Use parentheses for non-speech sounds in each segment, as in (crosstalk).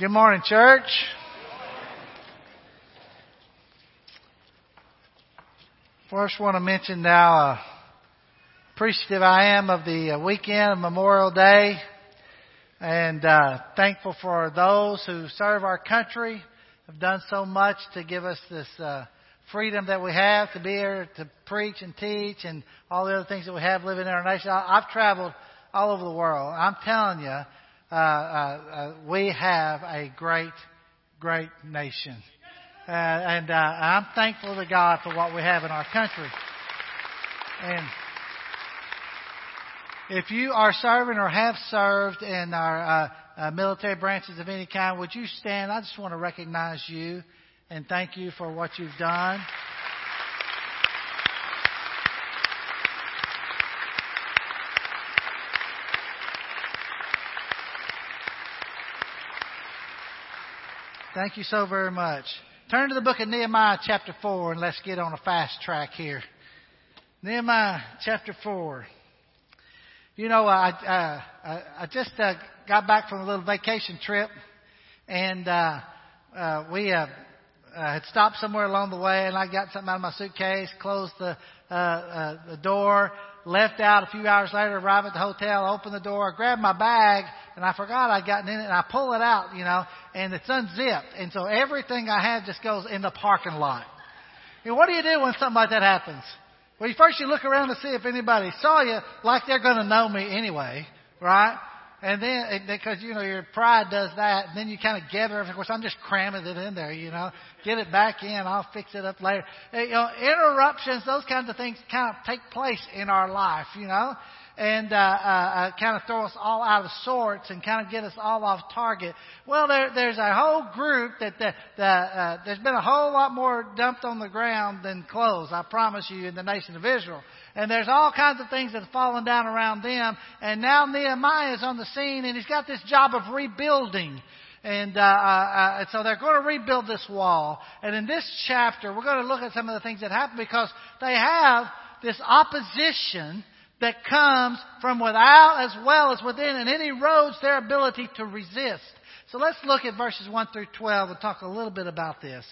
Good morning, church. First, want to mention now uh, appreciative I am of the uh, weekend of Memorial Day, and uh, thankful for those who serve our country, have done so much to give us this uh, freedom that we have to be here to preach and teach, and all the other things that we have living in our nation. I've traveled all over the world. I'm telling you uh, uh, uh, we have a great, great nation. Uh, and uh, I'm thankful to God for what we have in our country. And if you are serving or have served in our uh, uh, military branches of any kind, would you stand? I just want to recognize you and thank you for what you've done. Thank you so very much. Turn to the book of Nehemiah, chapter 4, and let's get on a fast track here. Nehemiah, chapter 4. You know, I, uh, I just uh, got back from a little vacation trip, and uh, uh, we uh, uh, had stopped somewhere along the way, and I got something out of my suitcase, closed the, uh, uh, the door, left out a few hours later, arrived at the hotel, opened the door, grabbed my bag, and I forgot I'd gotten in it, and I pull it out, you know, and it's unzipped. And so everything I have just goes in the parking lot. And what do you do when something like that happens? Well, you first you look around to see if anybody saw you, like they're going to know me anyway, right? And then, because, you know, your pride does that, and then you kind of gather everything. Of course, I'm just cramming it in there, you know. Get it back in, I'll fix it up later. You know, interruptions, those kinds of things kind of take place in our life, you know and uh, uh, uh, kind of throw us all out of sorts and kind of get us all off target. Well, there, there's a whole group that the, the, uh, there's been a whole lot more dumped on the ground than clothes. I promise you, in the nation of Israel. And there's all kinds of things that have fallen down around them. And now Nehemiah is on the scene, and he's got this job of rebuilding. And uh, uh, uh, so they're going to rebuild this wall. And in this chapter, we're going to look at some of the things that happen because they have this opposition that comes from without as well as within, and it erodes their ability to resist. So let's look at verses 1 through 12 and talk a little bit about this.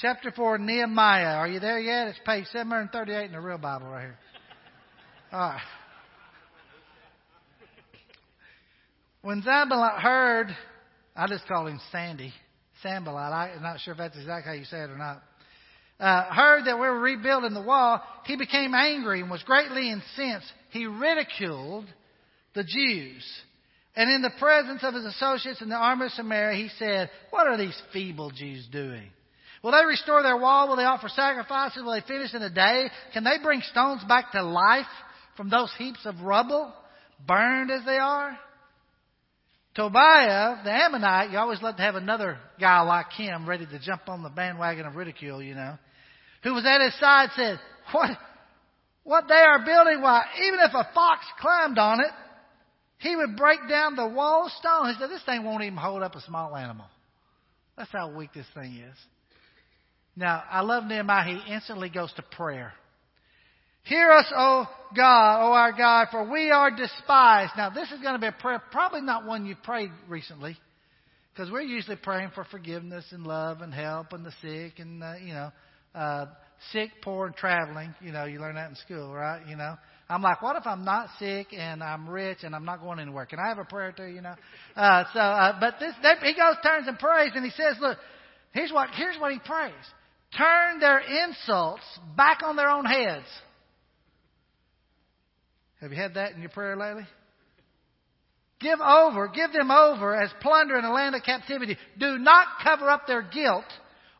Chapter 4, Nehemiah. Are you there yet? It's page 738 in the real Bible right here. All right. When Zambalot heard, I just call him Sandy, Sambalot. I'm not sure if that's exactly how you say it or not uh, heard that we were rebuilding the wall, he became angry and was greatly incensed. He ridiculed the Jews. And in the presence of his associates in the army of Samaria, he said, What are these feeble Jews doing? Will they restore their wall? Will they offer sacrifices? Will they finish in a day? Can they bring stones back to life from those heaps of rubble, burned as they are? Tobiah, the Ammonite, you always love to have another guy like him ready to jump on the bandwagon of ridicule, you know, who was at his side said, What, what they are building, why, even if a fox climbed on it, he would break down the wall of stone. He said, This thing won't even hold up a small animal. That's how weak this thing is. Now, I love Nehemiah. He instantly goes to prayer. Hear us, O God, O our God, for we are despised. Now, this is going to be a prayer, probably not one you've prayed recently, because we're usually praying for forgiveness and love and help and the sick and, uh, you know, uh, sick, poor, and traveling. You know, you learn that in school, right? You know, I'm like, what if I'm not sick and I'm rich and I'm not going anywhere? Can I have a prayer too? You know, uh, so, uh, but this, he goes, turns and prays, and he says, look, here's what, here's what he prays: turn their insults back on their own heads. Have you had that in your prayer lately? Give over, give them over as plunder in a land of captivity. Do not cover up their guilt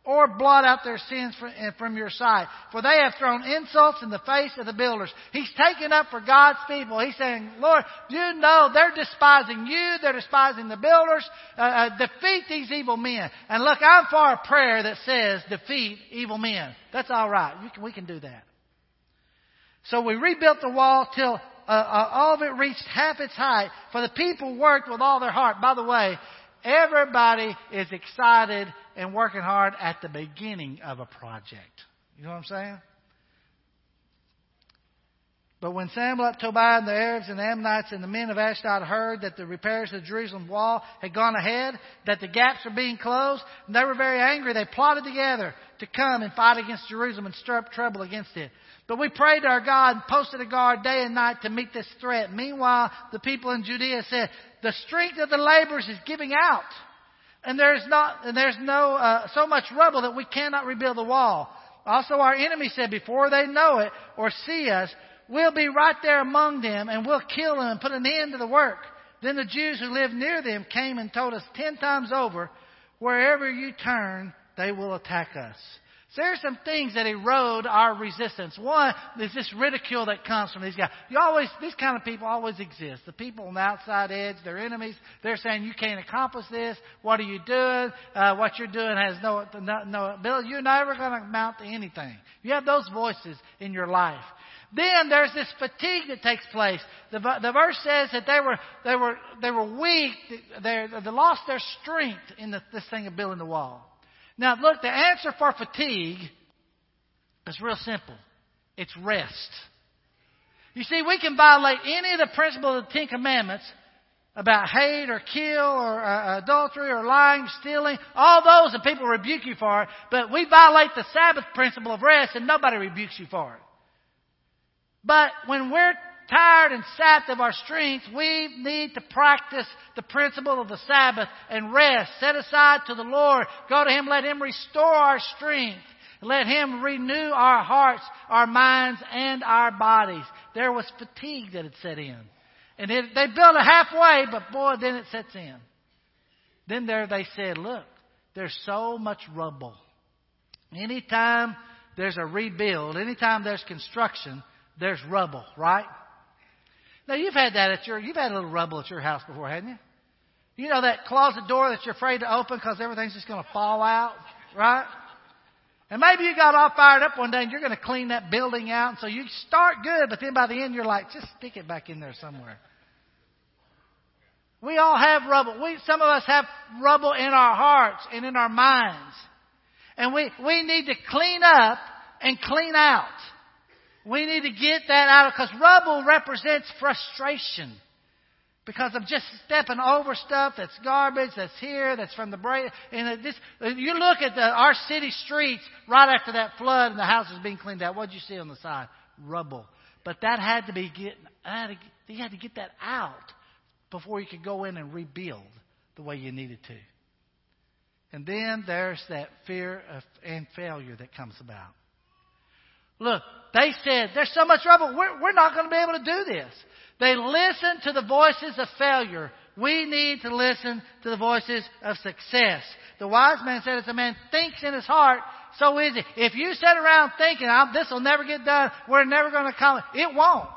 or blot out their sins from your sight. For they have thrown insults in the face of the builders. He's taken up for God's people. He's saying, Lord, you know they're despising you. They're despising the builders. Uh, uh, defeat these evil men. And look, I'm for a prayer that says defeat evil men. That's all right. Can, we can do that. So we rebuilt the wall till uh, uh, all of it reached half its height. For the people worked with all their heart. By the way, everybody is excited and working hard at the beginning of a project. You know what I'm saying? But when Sanballat, Tobiah, and the Arabs and the Ammonites and the men of Ashdod heard that the repairs of the Jerusalem wall had gone ahead, that the gaps were being closed, they were very angry. They plotted together to come and fight against Jerusalem and stir up trouble against it. But we prayed to our God and posted a guard day and night to meet this threat. Meanwhile, the people in Judea said, the strength of the laborers is giving out. And there's not, and there's no, uh, so much rubble that we cannot rebuild the wall. Also our enemy said, before they know it or see us, we'll be right there among them and we'll kill them and put an end to the work. Then the Jews who lived near them came and told us ten times over, wherever you turn, they will attack us. So are some things that erode our resistance. One is this ridicule that comes from these guys. You always, these kind of people always exist. The people on the outside edge, they're enemies. They're saying you can't accomplish this. What are you doing? Uh, what you're doing has no, no, no ability. You're never going to amount to anything. You have those voices in your life. Then there's this fatigue that takes place. The, the verse says that they were, they were, they were weak. They, they lost their strength in the, this thing of building the wall. Now, look, the answer for fatigue is real simple it's rest. You see, we can violate any of the principles of the Ten Commandments about hate or kill or uh, adultery or lying, stealing, all those, and people rebuke you for it. But we violate the Sabbath principle of rest, and nobody rebukes you for it. But when we're tired and sapped of our strength, we need to practice the principle of the Sabbath and rest. Set aside to the Lord. Go to Him. Let Him restore our strength. Let Him renew our hearts, our minds, and our bodies. There was fatigue that had set in. And it, they built it halfway, but boy, then it sets in. Then there they said, look, there's so much rubble. Anytime there's a rebuild, anytime there's construction, there's rubble, right? Now you've had that at your, you've had a little rubble at your house before, hadn't you? You know that closet door that you're afraid to open because everything's just going to fall out, right? And maybe you got all fired up one day and you're going to clean that building out. And so you start good, but then by the end you're like, just stick it back in there somewhere. We all have rubble. We, some of us have rubble in our hearts and in our minds. And we, we need to clean up and clean out. We need to get that out of because rubble represents frustration. Because of just stepping over stuff that's garbage, that's here, that's from the break. And this, you look at the, our city streets right after that flood and the house was being cleaned out. What did you see on the side? Rubble. But that had to be getting, had you had to get that out before you could go in and rebuild the way you needed to. And then there's that fear of, and failure that comes about. Look, they said, there's so much trouble, we're, we're not going to be able to do this. They listened to the voices of failure. We need to listen to the voices of success. The wise man said, as a man thinks in his heart, so is it. If you sit around thinking, this will never get done, we're never going to accomplish, it won't.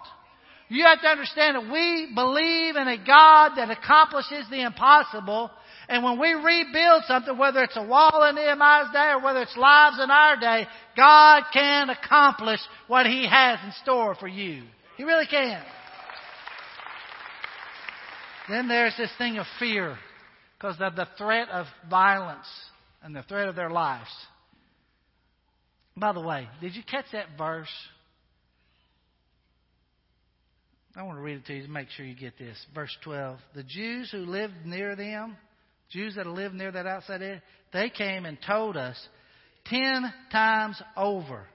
You have to understand that we believe in a God that accomplishes the impossible and when we rebuild something, whether it's a wall in Nehemiah's day or whether it's lives in our day, God can accomplish what He has in store for you. He really can. Then there's this thing of fear because of the threat of violence and the threat of their lives. By the way, did you catch that verse? I want to read it to you to make sure you get this. Verse 12. The Jews who lived near them Jews that lived near that outside area, they came and told us ten times over,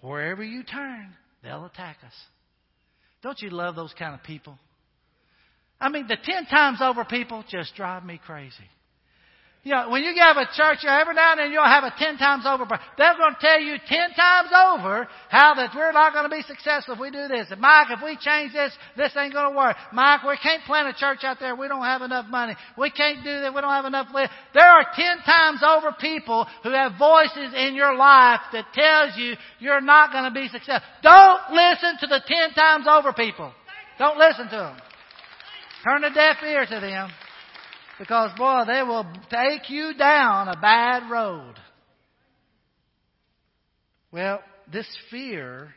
wherever you turn, they'll attack us. Don't you love those kind of people? I mean, the ten times over people just drive me crazy. You know, when you have a church, every now and then you'll have a ten times over. They're going to tell you ten times over how that we're not going to be successful if we do this. And Mike, if we change this, this ain't going to work. Mike, we can't plant a church out there. We don't have enough money. We can't do that. We don't have enough. There are ten times over people who have voices in your life that tells you you're not going to be successful. Don't listen to the ten times over people. Don't listen to them. Turn a deaf ear to them. Because, boy, they will take you down a bad road. Well, this fear,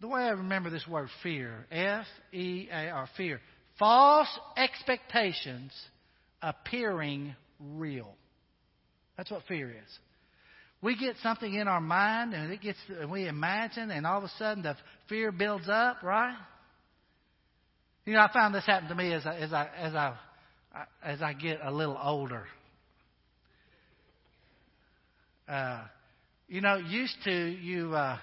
the way I remember this word fear, F E A R, fear, false expectations appearing real. That's what fear is. We get something in our mind and it gets, we imagine, and all of a sudden the fear builds up, right? You know, I found this happen to me as I, as I, as I, as I get a little older. Uh, you know, used to you, uh,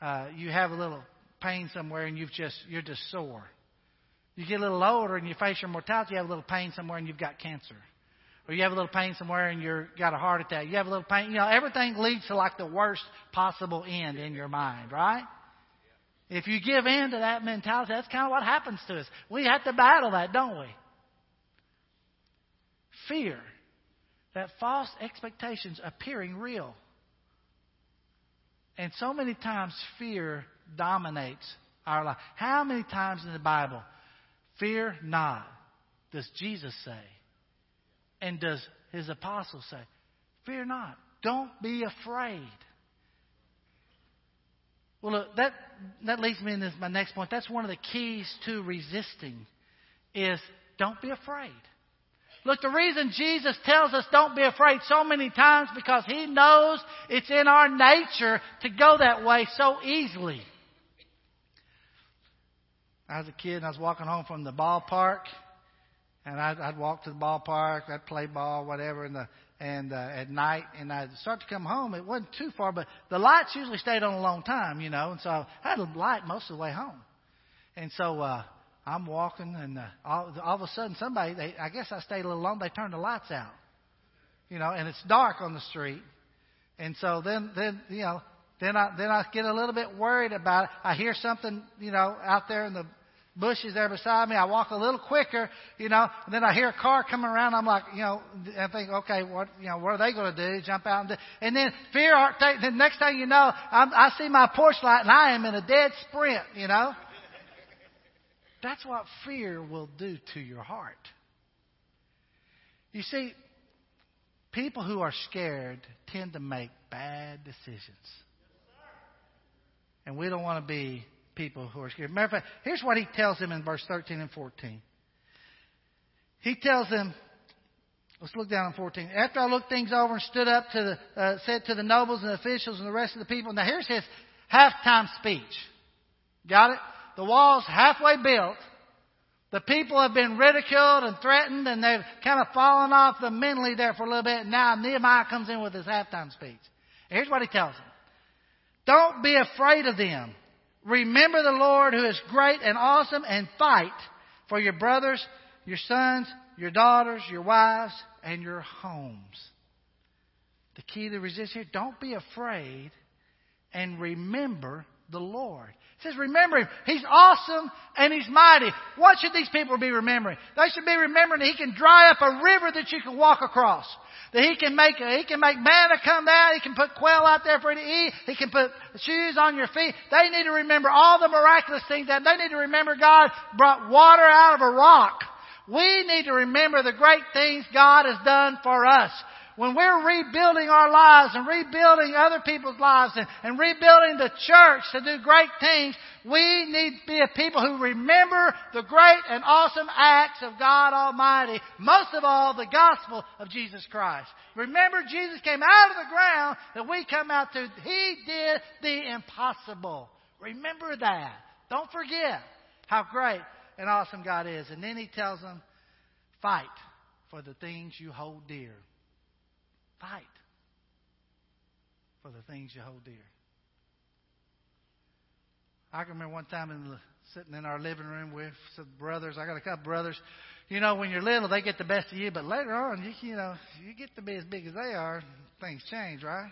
uh, you have a little pain somewhere and you've just, you're just sore. You get a little older and you face your mortality, you have a little pain somewhere and you've got cancer. Or you have a little pain somewhere and you've got a heart attack. You have a little pain. You know, everything leads to like the worst possible end in your mind, right? If you give in to that mentality, that's kind of what happens to us. We have to battle that, don't we? Fear. That false expectations appearing real. And so many times fear dominates our life. How many times in the Bible, fear not, does Jesus say? And does his apostles say? Fear not. Don't be afraid. Well, look, that, that leads me into my next point. That's one of the keys to resisting is don't be afraid. Look, the reason Jesus tells us don't be afraid so many times because He knows it's in our nature to go that way so easily. I was a kid and I was walking home from the ballpark, and I'd, I'd walk to the ballpark, I'd play ball, whatever, and the and uh, at night, and I'd start to come home. It wasn't too far, but the lights usually stayed on a long time, you know, and so I had a light most of the way home. And so uh, I'm walking, and uh, all, all of a sudden, somebody, they, I guess I stayed a little long, they turned the lights out. You know, and it's dark on the street. And so then, then, you know, then I, then I get a little bit worried about it. I hear something, you know, out there in the bushes there beside me. I walk a little quicker, you know, and then I hear a car coming around. I'm like, you know, I think, okay, what, you know, what are they going to do? Jump out and do, and then fear, the next thing you know, I'm, I see my porch light and I am in a dead sprint, you know. That's what fear will do to your heart. You see, people who are scared tend to make bad decisions. And we don't want to be people who are scared. Matter of fact, here's what he tells them in verse 13 and 14. He tells them, let's look down in 14. After I looked things over and stood up to the, uh, said to the nobles and the officials and the rest of the people, now here's his halftime speech. Got it? The wall's halfway built. The people have been ridiculed and threatened, and they've kind of fallen off the mentally there for a little bit. Now Nehemiah comes in with his halftime speech. Here's what he tells them. Don't be afraid of them. Remember the Lord who is great and awesome and fight for your brothers, your sons, your daughters, your wives, and your homes. The key to resist here, don't be afraid and remember the Lord. It says, remember him. He's awesome and he's mighty. What should these people be remembering? They should be remembering that he can dry up a river that you can walk across. That he can make, he can make manna come down. He can put quail out there for you to eat. He can put shoes on your feet. They need to remember all the miraculous things that they need to remember God brought water out of a rock. We need to remember the great things God has done for us when we're rebuilding our lives and rebuilding other people's lives and, and rebuilding the church to do great things, we need to be a people who remember the great and awesome acts of God Almighty. Most of all, the gospel of Jesus Christ. Remember, Jesus came out of the ground that we come out to. He did the impossible. Remember that. Don't forget how great and awesome God is. And then he tells them, fight for the things you hold dear. Fight for the things you hold dear. I can remember one time in the, sitting in our living room with some brothers. I got a couple brothers. You know, when you're little, they get the best of you, but later on, you, you know, you get to be as big as they are, things change, right?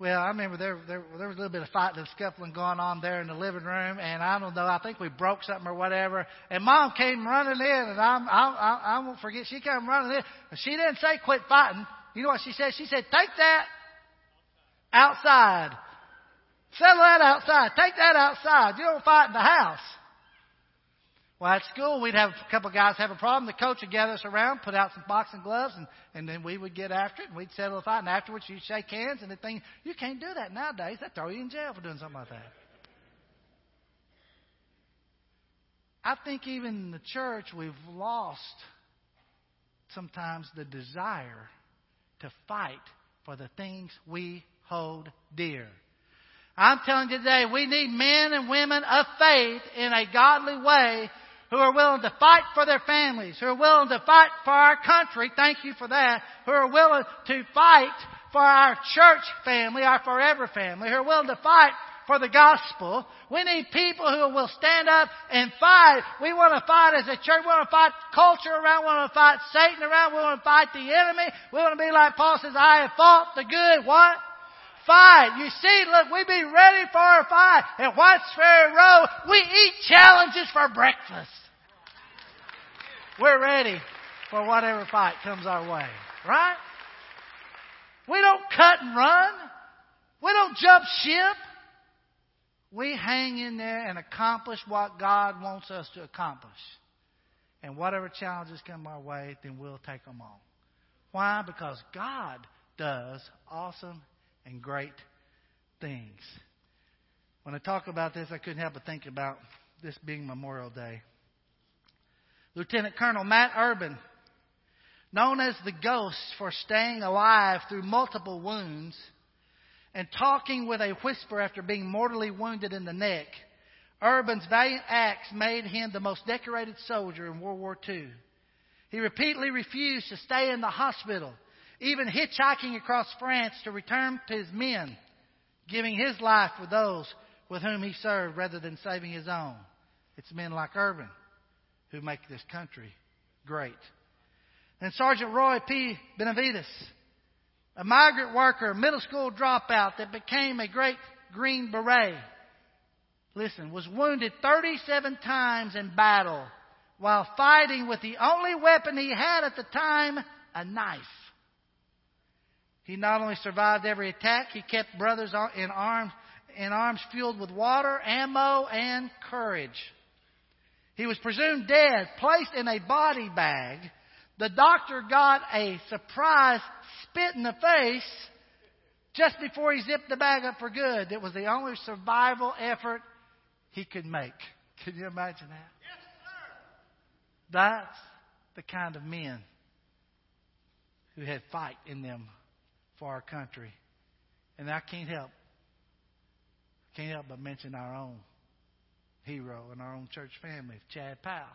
Well, I remember there, there there was a little bit of fighting and scuffling going on there in the living room, and I don't know, I think we broke something or whatever. And Mom came running in, and I'm, I, I, I won't forget, she came running in. She didn't say quit fighting. You know what she said? She said, take that outside. Settle that outside. Take that outside. You don't fight in the house. Well, at school, we'd have a couple of guys have a problem. The coach would gather us around, put out some boxing gloves, and, and then we would get after it, and we'd settle the fight. And afterwards, you'd shake hands, and the thing, you can't do that nowadays. They throw you in jail for doing something like that. I think even in the church, we've lost sometimes the desire to fight for the things we hold dear. I'm telling you today, we need men and women of faith in a godly way who are willing to fight for their families, who are willing to fight for our country. Thank you for that. Who are willing to fight for our church family, our forever family, who are willing to fight for the gospel. We need people who will stand up and fight. We want to fight as a church. We want to fight culture around. We want to fight Satan around. We want to fight the enemy. We want to be like Paul says, I have fought the good. What? Fight. You see, look, we be ready for a fight. At Whites Ferry Road, we eat challenges for breakfast. We're ready for whatever fight comes our way. Right? We don't cut and run. We don't jump ship. We hang in there and accomplish what God wants us to accomplish. And whatever challenges come our way, then we'll take them on. Why? Because God does awesome and great things. When I talk about this, I couldn't help but think about this being Memorial Day. Lieutenant Colonel Matt Urban, known as the Ghost for staying alive through multiple wounds and talking with a whisper after being mortally wounded in the neck, Urban's valiant acts made him the most decorated soldier in World War II. He repeatedly refused to stay in the hospital, even hitchhiking across France to return to his men, giving his life for those with whom he served rather than saving his own. It's men like Urban who make this country great. And Sergeant Roy P. Benavides, a migrant worker, middle school dropout that became a great Green Beret, listen, was wounded 37 times in battle while fighting with the only weapon he had at the time, a knife. He not only survived every attack, he kept brothers in arms, in arms fueled with water, ammo, and courage. He was presumed dead, placed in a body bag. The doctor got a surprise spit in the face just before he zipped the bag up for good. It was the only survival effort he could make. (laughs) Can you imagine that? Yes, sir. That's the kind of men who had fight in them for our country. And I can't help can't help but mention our own hero and our own church family, Chad Powell.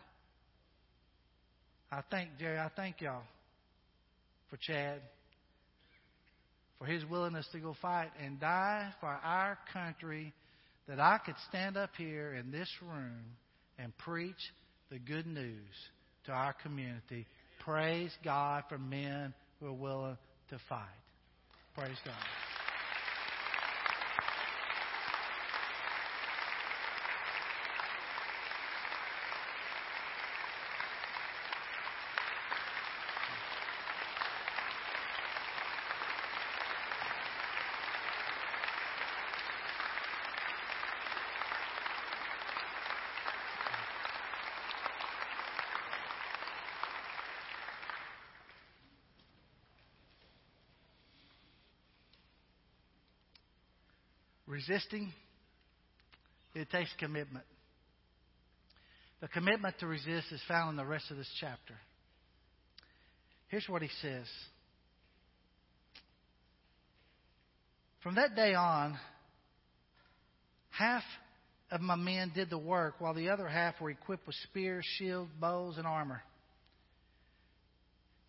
I thank Jerry, I thank y'all for Chad, for his willingness to go fight and die for our country, that I could stand up here in this room and preach the good news to our community. Praise God for men who are willing to fight. Praise God. Resisting, it takes commitment. The commitment to resist is found in the rest of this chapter. Here's what he says From that day on, half of my men did the work, while the other half were equipped with spears, shields, bows, and armor.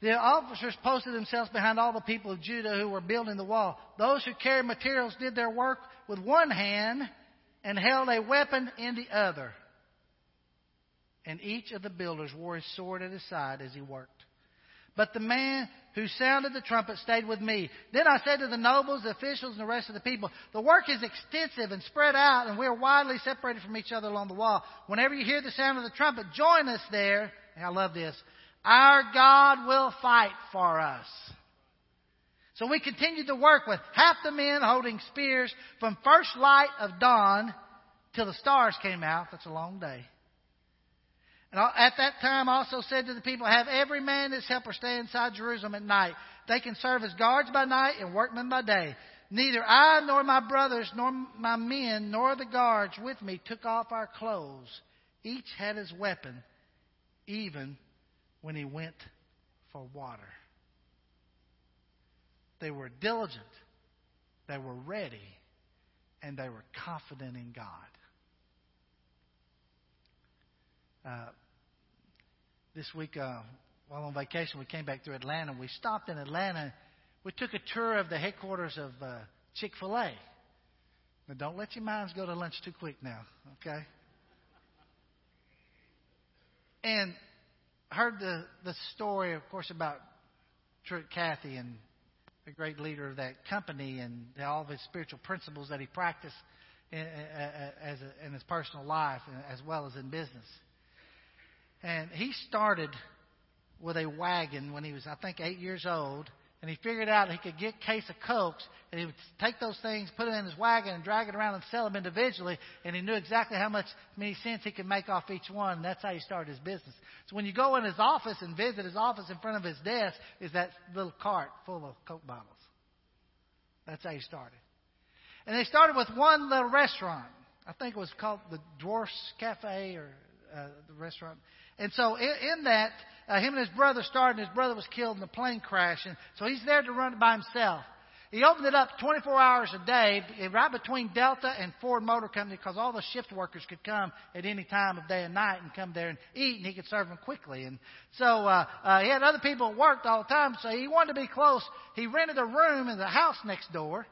The officers posted themselves behind all the people of Judah who were building the wall. Those who carried materials did their work with one hand and held a weapon in the other. And each of the builders wore his sword at his side as he worked. But the man who sounded the trumpet stayed with me. Then I said to the nobles, the officials, and the rest of the people, The work is extensive and spread out, and we are widely separated from each other along the wall. Whenever you hear the sound of the trumpet, join us there. I love this. Our God will fight for us. So we continued to work with half the men holding spears from first light of dawn till the stars came out. That's a long day. And at that time, also said to the people, Have every man his helper stay inside Jerusalem at night. They can serve as guards by night and workmen by day. Neither I nor my brothers nor my men nor the guards with me took off our clothes. Each had his weapon, even when he went for water. they were diligent, they were ready, and they were confident in God. Uh, this week, uh, while on vacation, we came back through Atlanta. We stopped in Atlanta. We took a tour of the headquarters of uh, Chick-fil-A. Now, don't let your minds go to lunch too quick now, okay? And heard the, the story, of course, about Cathy and the great leader of that company and all of his spiritual principles that he practiced in, as a, in his personal life as well as in business. And he started with a wagon when he was, I think, eight years old and he figured out he could get a case of cokes, and he would take those things, put them in his wagon, and drag it around and sell them individually. And he knew exactly how much many cents he could make off each one. And that's how he started his business. So when you go in his office and visit his office, in front of his desk is that little cart full of coke bottles. That's how he started. And they started with one little restaurant. I think it was called the Dwarfs Cafe or uh, the restaurant. And so in, in that, uh, him and his brother started, and his brother was killed in a plane crash. And so he's there to run it by himself. He opened it up 24 hours a day, right between Delta and Ford Motor Company, because all the shift workers could come at any time of day and night and come there and eat, and he could serve them quickly. And so uh, uh, he had other people that worked all the time, so he wanted to be close. He rented a room in the house next door,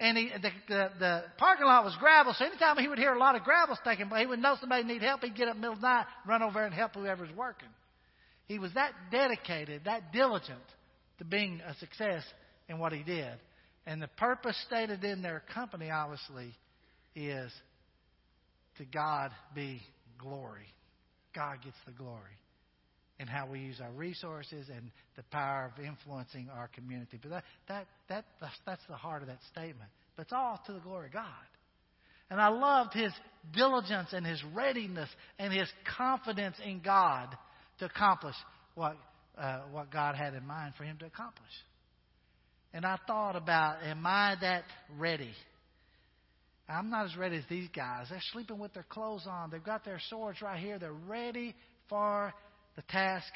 and he, the, the, the parking lot was gravel. So anytime he would hear a lot of gravel taking place, he would know somebody need help. He'd get up the middle of the night, run over and help whoever's working. He was that dedicated, that diligent to being a success in what he did. And the purpose stated in their company, obviously, is to God be glory. God gets the glory in how we use our resources and the power of influencing our community. But that, that, that, that's, that's the heart of that statement. But it's all to the glory of God. And I loved his diligence and his readiness and his confidence in God to accomplish what, uh, what God had in mind for him to accomplish. And I thought about, am I that ready? I'm not as ready as these guys. They're sleeping with their clothes on. They've got their swords right here. They're ready for the task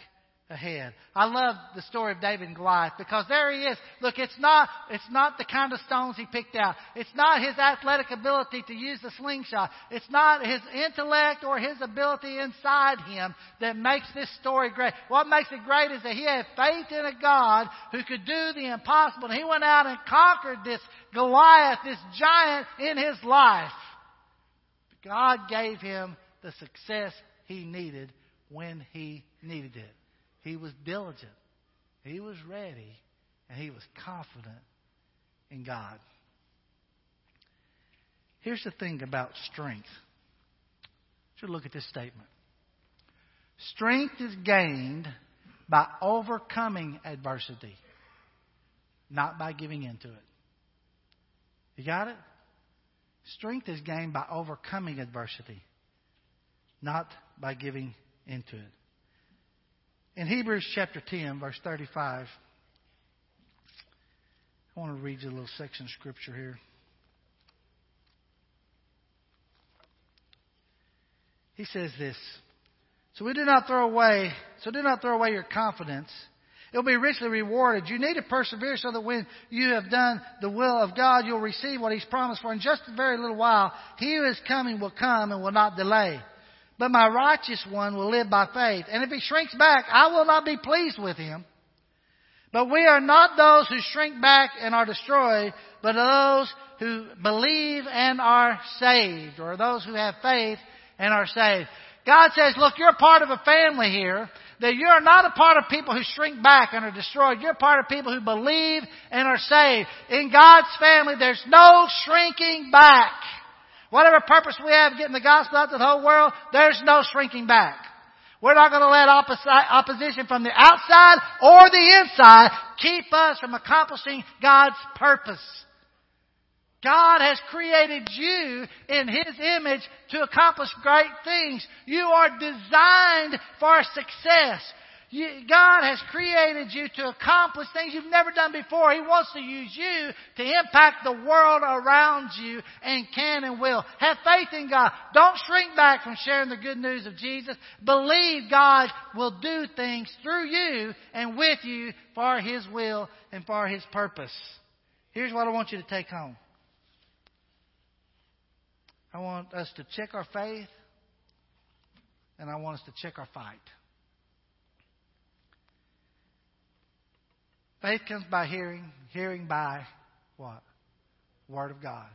ahead. I love the story of David and Goliath because there he is. Look, it's not, it's not the kind of stones he picked out. It's not his athletic ability to use the slingshot. It's not his intellect or his ability inside him that makes this story great. What makes it great is that he had faith in a God who could do the impossible. And he went out and conquered this Goliath, this giant in his life. God gave him the success he needed when he needed it. He was diligent. He was ready. And he was confident in God. Here's the thing about strength. Should look at this statement. Strength is gained by overcoming adversity, not by giving into it. You got it? Strength is gained by overcoming adversity, not by giving into it. In Hebrews chapter 10, verse 35, I want to read you a little section of scripture here. He says this. So we do not throw away, so do not throw away your confidence. It'll be richly rewarded. You need to persevere so that when you have done the will of God, you'll receive what He's promised. For in just a very little while, He who is coming will come and will not delay. But my righteous one will live by faith. And if he shrinks back, I will not be pleased with him. But we are not those who shrink back and are destroyed, but those who believe and are saved, or those who have faith and are saved. God says, look, you're part of a family here, that you're not a part of people who shrink back and are destroyed. You're part of people who believe and are saved. In God's family, there's no shrinking back. Whatever purpose we have getting the gospel out to the whole world, there's no shrinking back. We're not going to let opposition from the outside or the inside keep us from accomplishing God's purpose. God has created you in His image to accomplish great things. You are designed for success. You, God has created you to accomplish things you've never done before. He wants to use you to impact the world around you and can and will. Have faith in God. Don't shrink back from sharing the good news of Jesus. Believe God will do things through you and with you for His will and for His purpose. Here's what I want you to take home. I want us to check our faith, and I want us to check our fight. Faith comes by hearing, hearing by what? Word of God.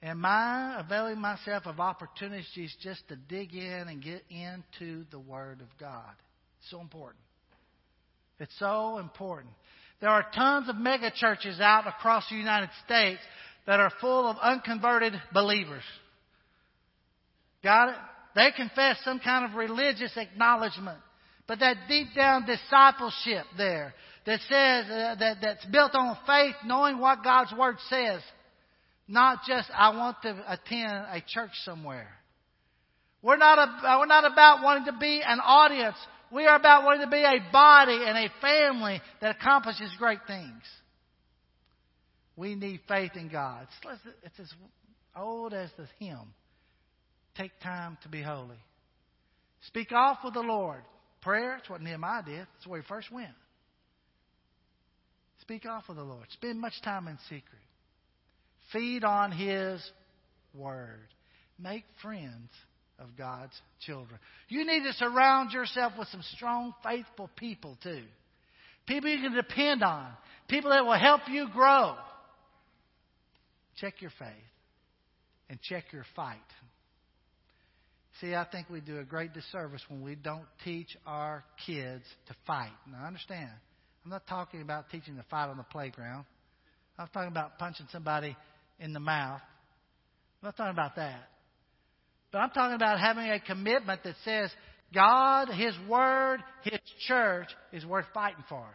Am I availing myself of opportunities just to dig in and get into the Word of God? It's So important. It's so important. There are tons of mega churches out across the United States that are full of unconverted believers. Got it? They confess some kind of religious acknowledgement. But that deep down discipleship there that says uh, that that's built on faith, knowing what God's word says, not just I want to attend a church somewhere. We're not a, we're not about wanting to be an audience. We are about wanting to be a body and a family that accomplishes great things. We need faith in God. It's, it's as old as the hymn. Take time to be holy. Speak off with the Lord. Prayer, that's what Nehemiah did. That's where he first went. Speak off with the Lord. Spend much time in secret. Feed on His Word. Make friends of God's children. You need to surround yourself with some strong, faithful people, too. People you can depend on. People that will help you grow. Check your faith and check your fight. See, I think we do a great disservice when we don't teach our kids to fight. Now, understand, I'm not talking about teaching to fight on the playground. I'm talking about punching somebody in the mouth. I'm not talking about that. But I'm talking about having a commitment that says God, His Word, His church is worth fighting for.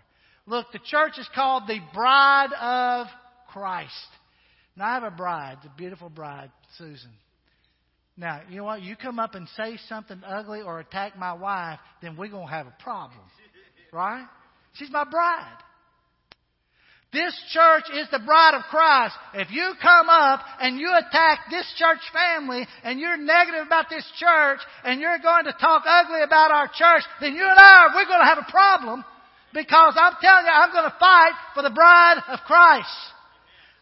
Look, the church is called the bride of Christ. Now, I have a bride, a beautiful bride, Susan. Now, you know what? You come up and say something ugly or attack my wife, then we're going to have a problem. Right? She's my bride. This church is the bride of Christ. If you come up and you attack this church family and you're negative about this church and you're going to talk ugly about our church, then you and I, we're going to have a problem because I'm telling you, I'm going to fight for the bride of Christ.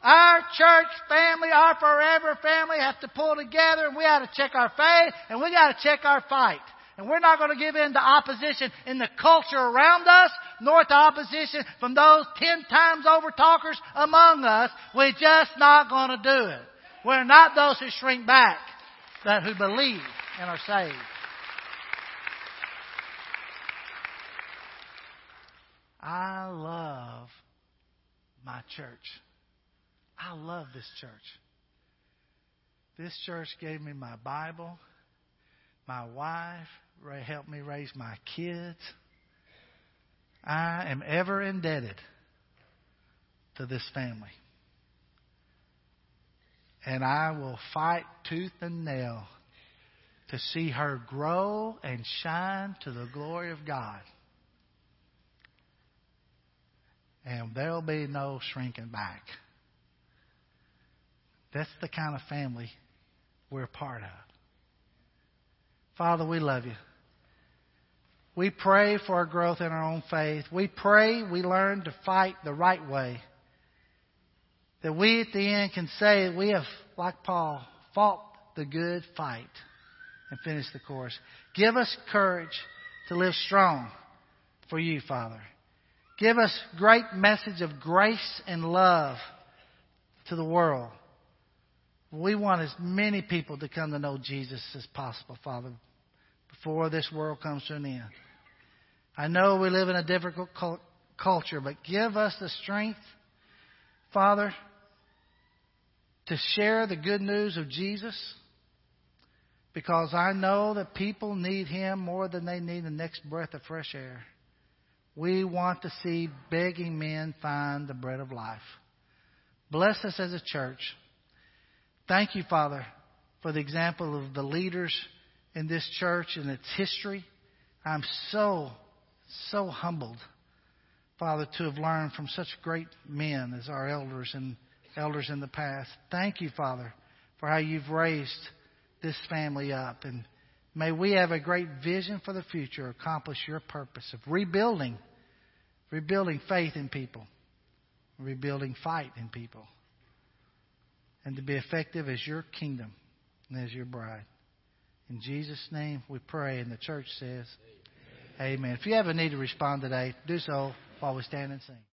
Our church family, our forever family have to pull together and we got to check our faith and we got to check our fight. And we're not going to give in to opposition in the culture around us, nor to opposition from those ten times over talkers among us. We're just not going to do it. We're not those who shrink back, but who believe and are saved. I love my church. I love this church. This church gave me my Bible, my wife, helped me raise my kids. I am ever indebted to this family. And I will fight tooth and nail to see her grow and shine to the glory of God. And there'll be no shrinking back. That's the kind of family we're part of. Father, we love you. We pray for our growth in our own faith. We pray we learn to fight the right way. That we at the end can say we have, like Paul, fought the good fight and finished the course. Give us courage to live strong for you, Father. Give us great message of grace and love to the world. We want as many people to come to know Jesus as possible, Father, before this world comes to an end. I know we live in a difficult culture, but give us the strength, Father, to share the good news of Jesus because I know that people need Him more than they need the next breath of fresh air. We want to see begging men find the bread of life. Bless us as a church. Thank you, Father, for the example of the leaders in this church and its history. I'm so, so humbled, Father, to have learned from such great men as our elders and elders in the past. Thank you, Father, for how you've raised this family up. And may we have a great vision for the future, accomplish your purpose of rebuilding, rebuilding faith in people, rebuilding fight in people, and to be effective as your kingdom and as your bride. In Jesus' name we pray, and the church says. Amen. If you have a need to respond today, do so while we stand and sing.